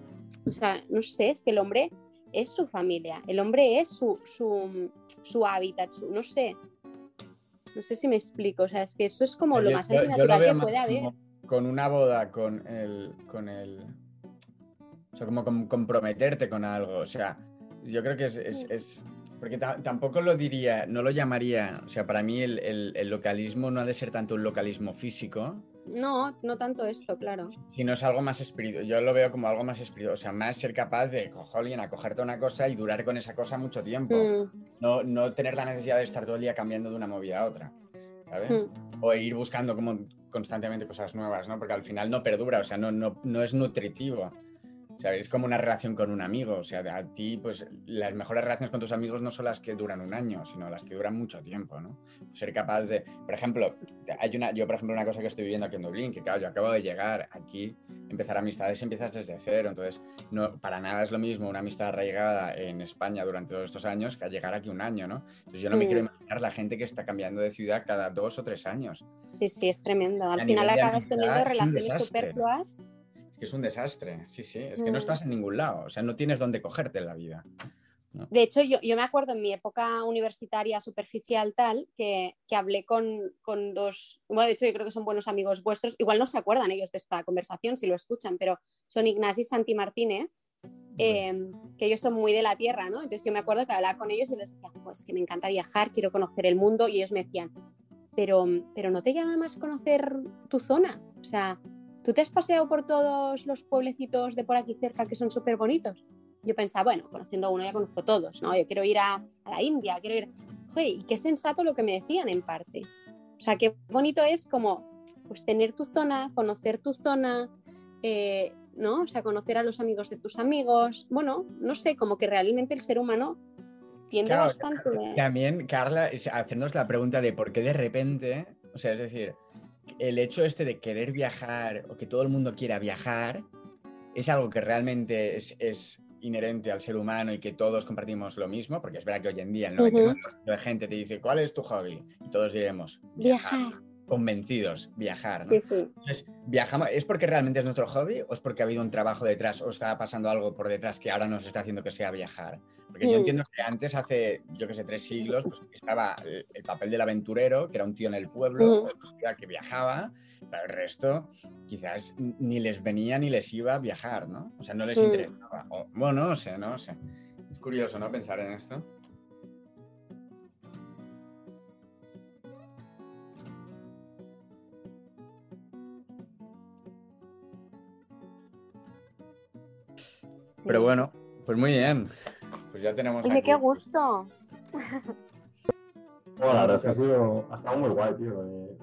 o sea, no sé, es que el hombre es su familia, el hombre es su, su, su hábitat, su- no sé. No sé si me explico, o sea, es que eso es como lo Yo- más antinatural que puede haber. Con una boda, con el, con el. O sea, como com- comprometerte con algo. O sea, yo creo que es. es- Mm. es- porque ta- tampoco lo diría, no lo llamaría. O sea, para mí el, el- el localismo no ha de ser tanto un localismo físico, No, no tanto esto, claro. sino es algo más espiritual. Yo lo veo como algo más espiritual. O sea, más ser capaz de alguien, acogerte a una cosa y durar con esa cosa mucho tiempo. Mm, No, no tener la necesidad de estar todo el día cambiando de una movida a otra. ¿Sabes? mm. o ir buscando como constantemente cosas nuevas, ¿no? Porque al final no perdura, o sea, no, no, no es nutritivo. Sea, es como una relación con un amigo. O sea, a ti, pues las mejores relaciones con tus amigos no son las que duran un año, sino las que duran mucho tiempo, ¿no? Ser capaz de, por ejemplo, hay una, yo por ejemplo una cosa que estoy viviendo aquí en Dublín, que claro, yo acabo de llegar aquí, empezar amistades empiezas desde cero, entonces no, para nada es lo mismo una amistad arraigada en España durante todos estos años que a llegar aquí un año, ¿no? Entonces yo no me Mm. quiero imaginar la gente que está cambiando de ciudad cada dos o tres años. Sí, sí, es tremendo. Al final acabas teniendo relaciones superfluas. Es que es un desastre, sí, sí. Es que no Mm. estás en ningún lado, o sea, no tienes dónde cogerte en la vida. De hecho, yo, yo me acuerdo en mi época universitaria superficial tal, que, que hablé con, con dos, bueno, de hecho yo creo que son buenos amigos vuestros, igual no se acuerdan ellos de esta conversación si lo escuchan, pero son Ignasi y Santi Martínez, em, que ellos son muy de la tierra, ¿no? Entonces yo me acuerdo que hablaba con ellos y les decía, pues que me encanta viajar, quiero conocer el mundo, y ellos me decían, pero, pero ¿no te llama más conocer tu zona? O sea, ¿tú te has paseado por todos los pueblecitos de por aquí cerca que son súper bonitos? Yo pensaba, bueno, conociendo a uno ya conozco todos, ¿no? Yo quiero ir a, a la India, quiero ir... Joder, y qué sensato lo que me decían en parte. O sea, qué bonito es como pues tener tu zona, conocer tu zona, eh, ¿no? O sea, conocer a los amigos de tus amigos. Bueno, no sé, como que realmente el ser humano tiende bastante. También, Carla, hacernos la pregunta de por qué de repente, o sea, es decir, el hecho este de querer viajar o que todo el mundo quiera viajar es algo que realmente es, inherente al ser humano y que todos compartimos lo mismo, porque es verdad que hoy en día el 90% de gente te dice, ¿cuál es tu hobby? Y todos diremos, viajar convencidos viajar. ¿no? Entonces, viajamos, ¿es porque realmente es nuestro hobby o es porque ha habido un trabajo detrás o está pasando algo por detrás que ahora nos está haciendo que sea viajar? Porque yo mm. entiendo que antes, hace, yo que sé, tres siglos, pues, estaba el, papel del aventurero, que era un tío en el pueblo, que viajaba, pero el resto quizás ni les venía ni les iba a viajar, ¿no? O sea, no les mm. interesaba. bueno, no sé, no sé. Es curioso, ¿no? Pensar en esto. Pero bueno, pues muy bien. Pues ya tenemos. Oye, qué gusto. la verdad es que ha sido. Ha estado muy guay, tío. Eh,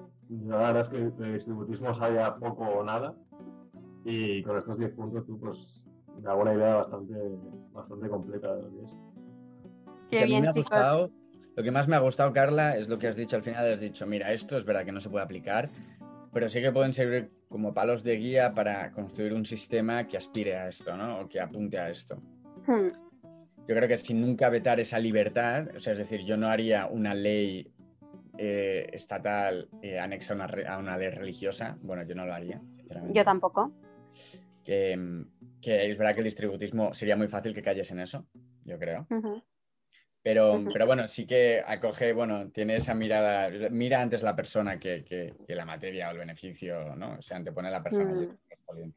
la verdad es que de distributismo sabía poco o nada. Y con estos 10 puntos tú, pues, me hago una idea bastante, bastante completa de lo que es. Qué bien, chicos. lo que más me ha gustado, Carla, es lo que has dicho al final. Has dicho, mira, esto es verdad que no se puede aplicar, pero sí que pueden servir como palos de guía para construir un sistema que aspire a esto, ¿no? O que apunte a esto. Hmm. Yo creo que sin nunca vetar esa libertad, o sea, es decir, yo no haría una ley eh, estatal eh, anexa a una, ley religiosa, bueno, yo no lo haría. Yo tampoco. Que, es verdad que el distributismo sería muy fácil que calles en eso, yo creo. Pero, pero bueno, sí que acoge, bueno, tiene esa mirada, mira antes la persona que, la materia o el beneficio, ¿no? O sea, antepone la persona. Mm.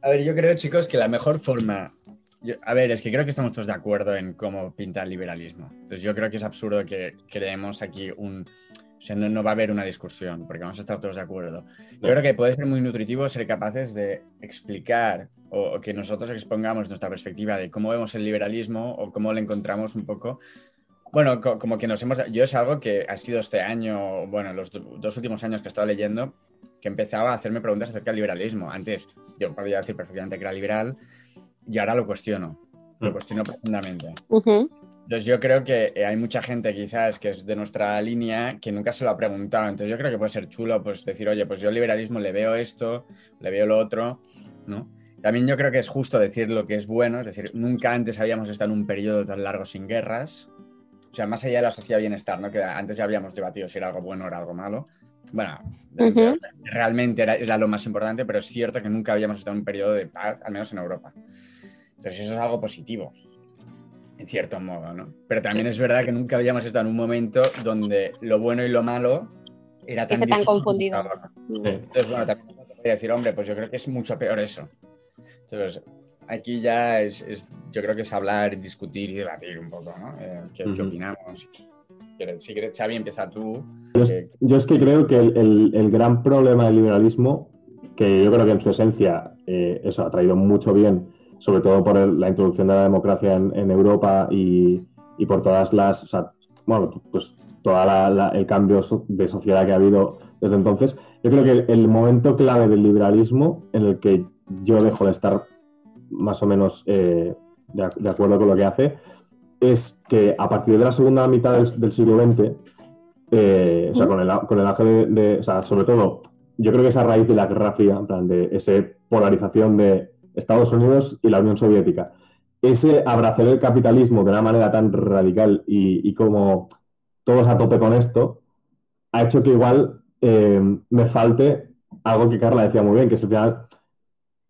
A ver, yo creo, chicos, que la mejor forma a ver, es que creo que estamos todos de acuerdo en cómo pinta el liberalismo. Entonces yo creo que es absurdo que creemos aquí un... O sea, no, va a haber una discusión, porque vamos a estar todos de acuerdo. Yo creo que puede ser muy nutritivo ser capaces de explicar o, que nosotros expongamos nuestra perspectiva de cómo vemos el liberalismo o cómo lo encontramos un poco bueno, como que nos hemos... Yo es algo que ha sido este año, bueno, los dos últimos años que he estado leyendo, que empezaba a hacerme preguntas acerca del liberalismo. Antes yo podía decir perfectamente que era liberal, y ahora lo cuestiono, lo mm. cuestiono profundamente. Entonces yo creo que hay mucha gente quizás que es de nuestra línea que nunca se lo ha preguntado. Entonces yo creo que puede ser chulo pues decir, oye, pues yo al liberalismo le veo esto, le veo lo otro, ¿no? También yo creo que es justo decir lo que es bueno, es decir, nunca antes habíamos estado en un periodo tan largo sin guerras. O sea, más allá de la sociedad de bienestar, ¿no? Que antes ya habíamos debatido si era algo bueno o era algo malo. Bueno, realmente era, era, lo más importante, pero es cierto que nunca habíamos estado en un periodo de paz, al menos en Europa. Entonces eso es algo positivo, en cierto modo, ¿no? Pero también es verdad que nunca habíamos estado en un momento donde lo bueno y lo malo era tan... Tan confundido. Entonces, bueno, también podría decir, hombre, pues yo creo que es mucho peor eso. Entonces, aquí ya es, yo creo que es hablar, discutir y debatir un poco, ¿no? Eh, ¿qué, opinamos? Si quieres, Xavi, empieza tú. Yo, es que creo que el, gran problema del liberalismo, que yo creo que en su esencia eh, eso ha traído mucho bien sobre todo por la introducción de la democracia en, Europa y, por todas las, o sea, bueno, pues todo el cambio de sociedad que ha habido desde entonces. Yo creo que el momento clave del liberalismo en el que yo dejo de estar más o menos eh, de, acuerdo con lo que hace es que a partir de la segunda mitad del, siglo XX, eh, o sea, con el, con el de, o sea, sobre todo, yo creo que esa raíz de la Guerra Fría, en plan de esa polarización de Estados Unidos y la Unión Soviética. Ese abrazar el capitalismo de una manera tan radical y, como todos a tope con esto, ha hecho que igual eh, me falte algo que Carla decía muy bien, que es al final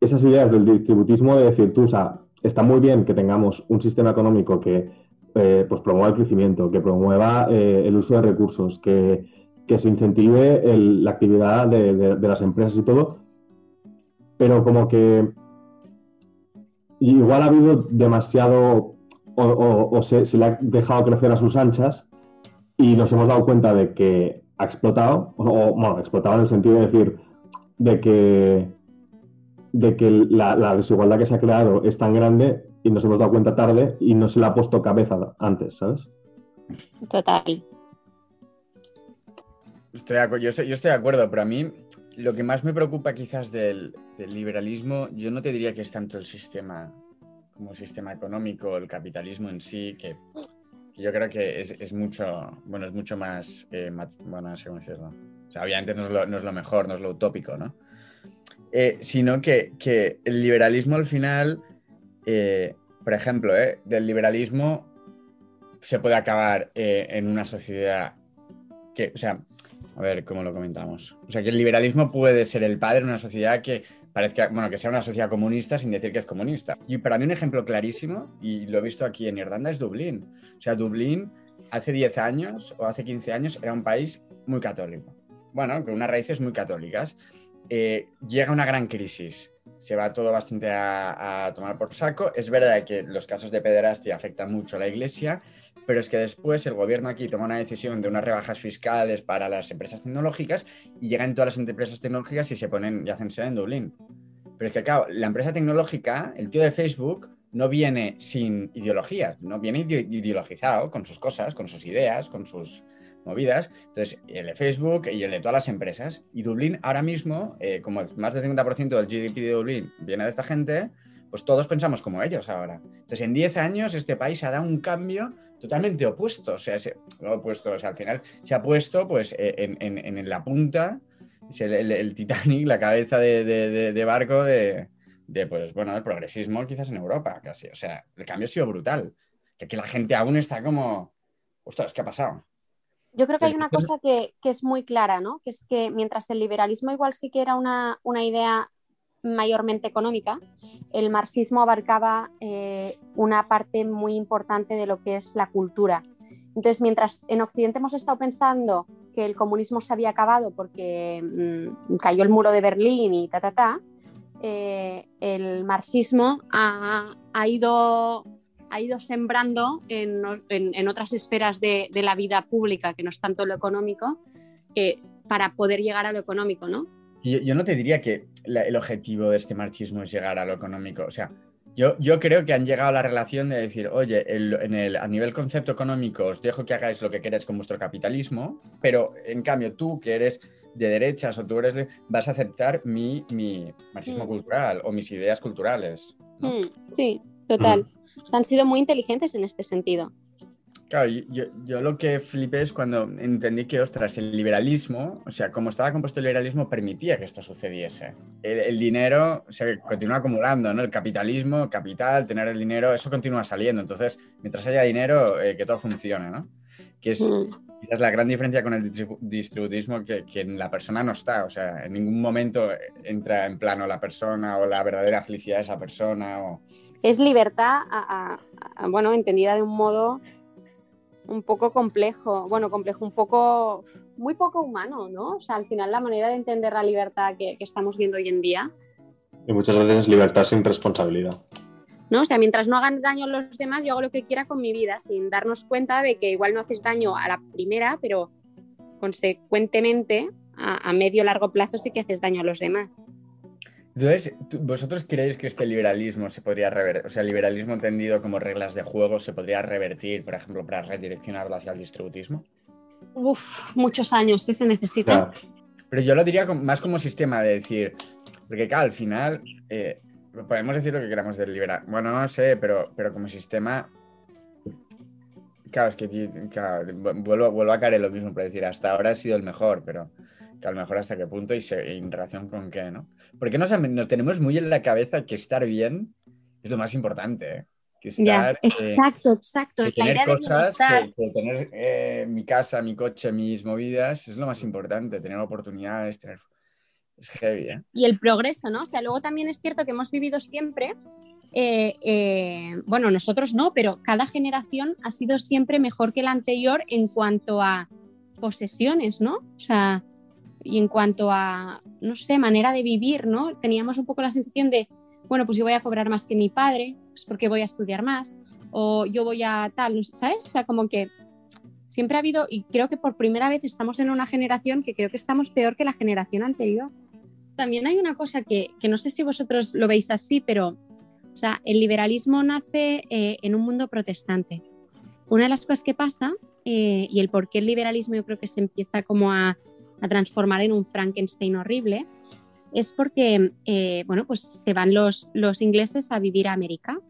esas ideas del distributismo de decir tú, o sea, está muy bien que tengamos un sistema económico que eh, pues promueva el crecimiento, que promueva eh, el uso de recursos, que, se incentive la actividad de, las empresas y todo, pero como que igual ha habido demasiado o, se, le ha dejado crecer a sus anchas y nos hemos dado cuenta de que ha explotado, o bueno, explotado en el sentido de decir de que, de que la, desigualdad que se ha creado es tan grande y nos hemos dado cuenta tarde y no se le ha puesto cabeza antes, ¿sabes? Total. Estoy yo, estoy, de acuerdo, pero a mí lo que más me preocupa quizás del, liberalismo, yo no te diría que es tanto el sistema como el sistema económico, el capitalismo en sí, que, yo creo que es, mucho, bueno, es mucho más, eh, bueno, no sé cómo decirlo. O sea, obviamente no es lo, mejor, no es lo utópico, ¿no? Eh, sino que, que, el liberalismo al final eh, por ejemplo, del liberalismo se puede acabar en una sociedad que, o sea, a ver cómo lo comentamos. O sea, que el liberalismo puede ser el padre de una sociedad que parezca, bueno, que sea una sociedad comunista sin decir que es comunista. Y para mí un ejemplo clarísimo, y lo he visto aquí en Irlanda, es Dublín. O sea, Dublín hace 10 años o hace 15 años era un país muy católico. Bueno, con unas raíces muy católicas. llega una gran crisis se va todo bastante a, tomar por saco. Es verdad que los casos de pederastia afectan mucho a la iglesia, pero es que después el gobierno aquí toma una decisión de unas rebajas fiscales para las empresas tecnológicas y llegan todas las empresas tecnológicas y se ponen y hacen sede en Dublín. Pero es que, claro, la empresa tecnológica, el tío de Facebook, no viene sin ideología, no viene ideologizado con sus cosas, con sus ideas, con sus movidas. Entonces, el de Facebook y el de todas las empresas. Y Dublín ahora mismo, eh, como más del 50% del GDP de Dublín viene de esta gente, pues todos pensamos como ellos ahora. Entonces, en 10 años este país ha dado un cambio totalmente opuesto. O sea, opuesto, o sea, al final se ha puesto pues eh, en, la punta, el, Titanic, la cabeza de, barco de, pues bueno, el progresismo quizás en Europa casi. O sea, el cambio ha sido brutal. Que aquí la gente aún está como, ostras, ¿qué ha pasado? Yo creo que hay una cosa que, es muy clara, ¿no? Que es que mientras el liberalismo igual sí que era una, idea mayormente económica, el marxismo abarcaba eh, una parte muy importante de lo que es la cultura. Entonces, mientras en Occidente hemos estado pensando que el comunismo se había acabado porque mm, cayó el muro de Berlín y ta, ta, ta, eh, el marxismo ha, ha ido ha ido sembrando en, otras esferas de, la vida pública, que no es tanto lo económico, eh, para poder llegar a lo económico, ¿no? Yo, no te diría que el objetivo de este marxismo es llegar a lo económico. O sea, yo, yo creo que han llegado a la relación de decir, oye, en el, a nivel concepto económico os dejo que hagáis lo que queráis con vuestro capitalismo, pero en cambio tú que eres de derechas o tú eres de, vas a aceptar mi, mi marxismo mm. cultural o mis ideas culturales. Mm, sí, total. Mm han sido muy inteligentes en este sentido. Claro, yo, lo que flipé es cuando entendí que, ostras, el liberalismo, o sea, como estaba compuesto el liberalismo, permitía que esto sucediese. El, dinero se continúa acumulando, ¿no? El capitalismo, capital, tener el dinero, eso continúa saliendo. Entonces, mientras haya dinero, eh, que todo funcione, ¿no? Que es mm. quizás la gran diferencia con el distributismo, que, que en la persona no está. O sea, en ningún momento entra en plano la persona o la verdadera felicidad de esa persona o es libertad, bueno, entendida de un modo un poco complejo, bueno, complejo, un poco, muy poco humano, ¿no? O sea, al final la manera de entender la libertad que, estamos viendo hoy en día. Y muchas veces es libertad sin responsabilidad. ¿no? O sea, mientras no hagan daño a los demás, yo hago lo que quiera con mi vida, sin darnos cuenta de que igual no haces daño a la primera, pero consecuentemente a, a medio largo plazo sí que haces daño a los demás. Entonces, ¿vosotros creéis que este liberalismo se podría revertir, o sea, el liberalismo entendido como reglas de juego se podría revertir, por ejemplo, para redireccionarlo hacia el distributismo? Uf, muchos años, ¿sí se necesita? Pero yo lo diría más como sistema de decir, porque claro, al final eh, podemos decir lo que queramos del liberalismo. Bueno, no sé, pero, pero como sistema Claro, es que vuelvo, vuelvo, a caer en lo mismo, para decir, hasta ahora ha sido el mejor, pero que a lo mejor hasta qué punto y, en relación con qué, ¿no? Porque nos, nos, tenemos muy en la cabeza que estar bien es lo más importante, ¿eh? Que estar, eh, exacto, exacto. Que tener cosas, que, tener eh, mi casa, mi coche, mis movidas, es lo más importante, tener oportunidades, tener... Es heavy, ¿eh? Y el progreso, ¿no? O sea, luego también es cierto que hemos vivido siempre eh, eh, bueno, nosotros no, pero cada generación ha sido siempre mejor que la anterior en cuanto a posesiones, ¿no? O sea, y en cuanto a, no sé, manera de vivir, ¿no? Teníamos un poco la sensación de, bueno, pues yo voy a cobrar más que mi padre, pues porque voy a estudiar más, o yo voy a tal, ¿sabes? O sea, como que siempre ha habido, y creo que por primera vez estamos en una generación que creo que estamos peor que la generación anterior. También hay una cosa que, que no sé si vosotros lo veis así, pero o sea, el liberalismo nace eh, en un mundo protestante. Una de las cosas que pasa, eh, y el por qué el liberalismo yo creo que se empieza como a, a transformar en un Frankenstein horrible, es porque, eh, bueno, pues se van los, los ingleses a vivir a América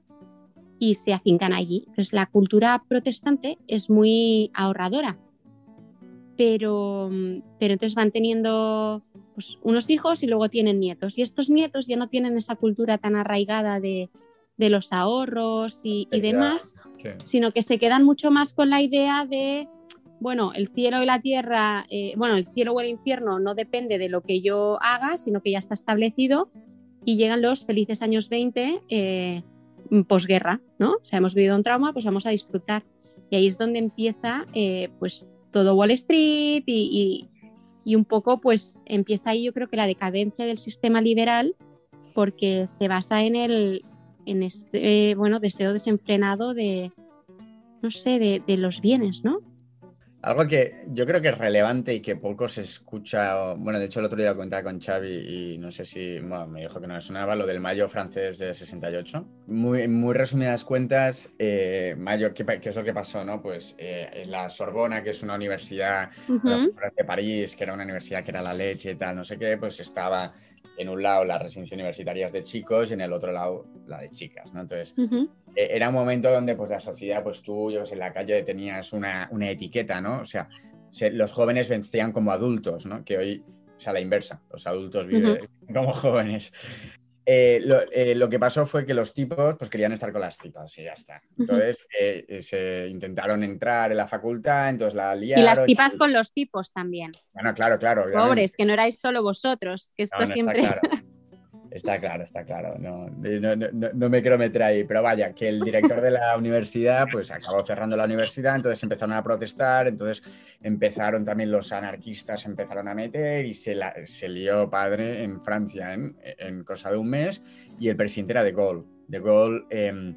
y se afincan allí. Entonces la cultura protestante es muy ahorradora, pero, pero entonces van teniendo pues, unos hijos y luego tienen nietos y estos nietos ya no tienen esa cultura tan arraigada de, de los ahorros y, y demás, Sí. sino que se quedan mucho más con la idea de, bueno, el cielo y la tierra, eh, bueno, el cielo o el infierno no depende de lo que yo haga, sino que ya está establecido y llegan los felices años 20 eh, posguerra, ¿no? O sea, hemos vivido un trauma, pues vamos a disfrutar. Y ahí es donde empieza, eh, pues, todo Wall Street y, un poco, pues, empieza ahí yo creo que la decadencia del sistema liberal porque se basa en el, en bueno, deseo desenfrenado de, no sé, de los bienes, ¿no? Algo que yo creo que es relevante y que poco se escucha, bueno, de hecho el otro día comentaba con Xavi y no sé si, bueno, me dijo que no le sonaba lo del Mayo francés de 68. Muy, muy resumidas cuentas, eh, Mayo, ¿qué, qué es lo que pasó, no? Pues eh, la Sorbona, que es una universidad de las de París, que era una universidad que era la leche y tal, no sé qué, pues estaba en un lado las residencias universitarias de chicos y en el otro lado la de chicas, ¿no? Entonces, Ujú, eh, era un momento donde pues la sociedad, pues tú, yo en la calle tenías una, una etiqueta, ¿no? O sea, se- los jóvenes vestían como adultos, ¿no? Que hoy, o sea, la inversa, los adultos viven como jóvenes. Eh, lo, eh, lo que pasó fue que los tipos pues querían estar con las tipas y ya está. Entonces eh, eh, se intentaron entrar en la facultad, entonces la Y liaron. las tipas con los tipos también. Bueno, claro, claro. obviamente. Pobres, que no erais solo vosotros, que esto No, no, siempre... Claro. Está claro, está claro. No, no, no- no- me quiero meter ahí, pero vaya, que el director de la universidad pues acabó cerrando la universidad, entonces empezaron a protestar, entonces empezaron también los anarquistas, empezaron a meter y se, la- se lió padre en Francia en, en cosa de un mes y el presidente era de Gaulle. De Gaulle eh,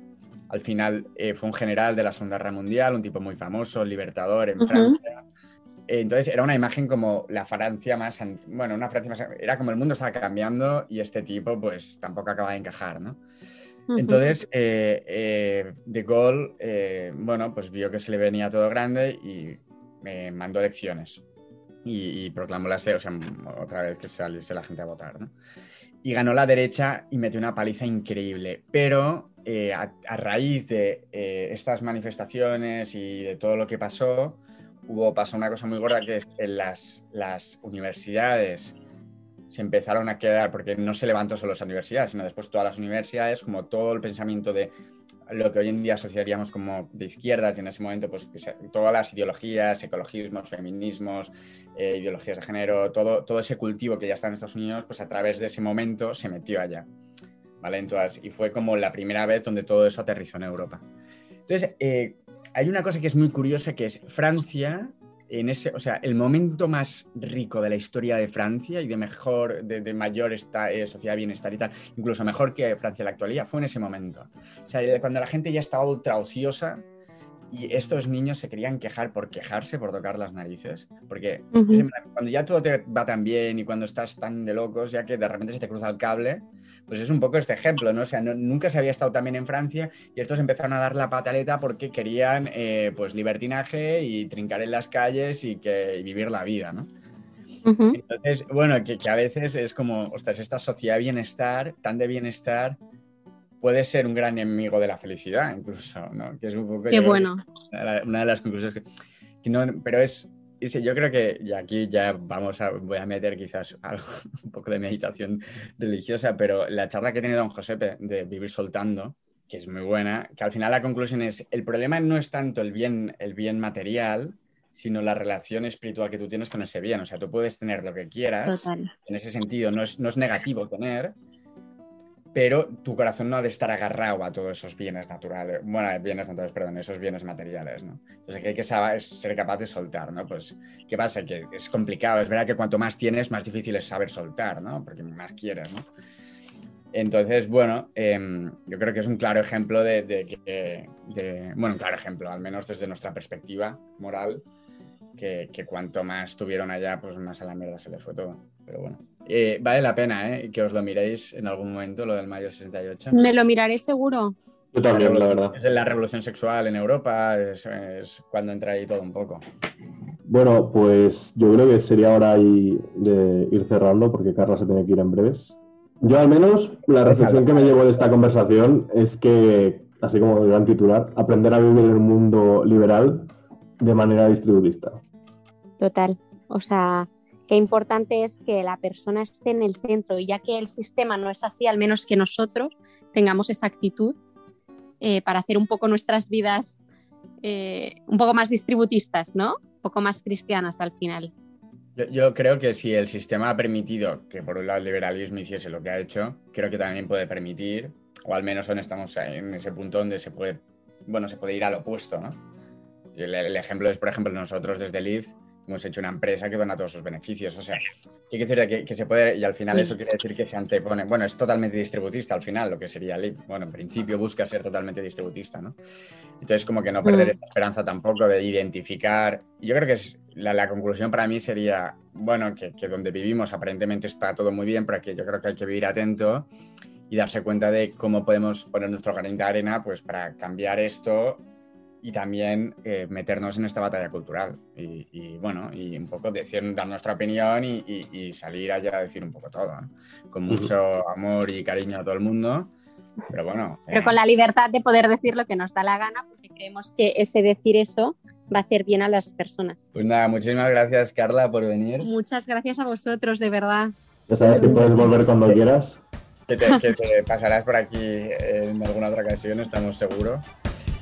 al final eh, fue un general de la Segunda Guerra Mundial, un tipo muy famoso, libertador en. Francia. Entonces era una imagen como la Francia más, bueno, una Francia más, era como el mundo estaba cambiando y este tipo pues tampoco acaba de encajar, ¿no? Entonces eh, eh, De Gaulle, eh, bueno, pues vio que se le venía todo grande y me mandó elecciones y, y proclamó la o sea, otra vez que saliese la gente a votar, ¿no? Y ganó la derecha y metió una paliza increíble, pero eh, a, a raíz de eh, estas manifestaciones y de todo lo que pasó, hubo, pasó una cosa muy gorda que es que las, las universidades se empezaron a quedar, porque no se levantó solo las universidades, sino después todas las universidades, como todo el pensamiento de lo que hoy en día asociaríamos como de izquierdas, y en ese momento, pues todas las ideologías, ecologismos, feminismos, eh, ideologías de género, todo, todo ese cultivo que ya está en Estados Unidos, pues a través de ese momento se metió allá. ¿Vale? Entonces, y fue como la primera vez donde todo eso aterrizó en Europa. Entonces, eh, hay una cosa que es muy curiosa, que es Francia, en ese, o sea, el momento más rico de la historia de Francia y de mejor, de, de mayor esta, eh, sociedad bienestar y tal, incluso mejor que Francia en la actualidad, fue en ese momento. O sea, cuando la gente ya estaba ultra ociosa y estos niños se querían quejar por quejarse, por tocar las narices, porque cuando ya todo te va tan bien y cuando estás tan de locos, ya que de repente se te cruza el cable, pues es un poco este ejemplo, ¿no? O sea, no- nunca se había estado tan bien en Francia y estos empezaron a dar la pataleta porque querían, eh, pues, libertinaje y trincar en las calles y, que, y vivir la vida, ¿no? Entonces, bueno, que, que a veces es como, ostras, esta sociedad de bienestar, tan de bienestar, puede ser un gran enemigo de la felicidad, incluso, ¿no? Que es un poco... Qué que bueno. una de las conclusiones que, que no, pero es, es- yo creo que y aquí ya vamos a, voy a meter quizás algo, un poco de meditación religiosa, pero la charla que tiene don Josepe de Vivir Soltando, que es muy buena, que al final la conclusión es, el problema no es tanto el bien, el bien material, sino la relación espiritual que tú tienes con ese bien. O sea, tú puedes tener lo que quieras, Total. en ese sentido no es, no es negativo tener, pero tu corazón no ha de estar agarrado a todos esos bienes naturales, bueno, bienes naturales, perdón, esos bienes materiales, ¿no? Entonces hay que saber, ser capaz de soltar, ¿no? Pues, ¿qué pasa? Que es complicado, es verdad que cuanto más tienes, más difícil es saber soltar, ¿no? Porque más quieres, ¿no? Entonces, bueno, em, yo creo que es un claro ejemplo de, de, bueno, un claro ejemplo, al menos desde nuestra perspectiva moral, que, que, cuanto más tuvieron allá, pues más a la mierda se les fue todo. Pero bueno, eh, vale la pena ¿eh? que os lo miréis en algún momento, lo del mayo 68. Me lo miraré seguro. Yo también, la, verdad. Es la revolución sexual en Europa, es, es, cuando entra ahí todo un poco. Bueno, pues yo creo que sería hora de ir cerrando porque Carla se tiene que ir en breves. Yo al menos la reflexión que me llevo de esta conversación es que, así como el gran titular, aprender a vivir en un mundo liberal de manera distributista. Total. O sea, qué importante es que la persona esté en el centro y ya que el sistema no es así, al menos que nosotros tengamos esa actitud eh, para hacer un poco nuestras vidas eh, un poco más distributistas, ¿no? Un poco más cristianas al final. Yo, creo que si el sistema ha permitido que por un lado el liberalismo hiciese lo que ha hecho, creo que también puede permitir, o al menos estamos en ese punto donde se puede, bueno, se puede ir al opuesto, ¿no? El, el ejemplo es, por ejemplo, nosotros desde Lyft hemos hecho una empresa que dona todos sus beneficios. O sea, ¿qué quiere decir que, se puede, y al final eso quiere decir que se antepone, bueno, es totalmente distributista al final, lo que sería Lyft. Bueno, en principio busca ser totalmente distributista, ¿no? Entonces, como que no perder mm. esperanza tampoco de identificar. Yo creo que es, la, conclusión para mí sería, bueno, que, donde vivimos aparentemente está todo muy bien, pero que yo creo que hay que vivir atento y darse cuenta de cómo podemos poner nuestro granito de arena pues, para cambiar esto y también eh, meternos en esta batalla cultural. Y, bueno, y un poco decir, dar nuestra opinión y, salir allá a decir un poco todo, con mucho amor y cariño a todo el mundo. Pero bueno. Pero eh, con la libertad de poder decir lo que nos da la gana, porque creemos que ese decir eso va a hacer bien a las personas. Pues nada, muchísimas gracias Carla por venir. Muchas gracias a vosotros, de verdad. Ya sabes que puedes volver cuando quieras. Que te, pasarás por aquí en alguna otra ocasión, estamos seguros.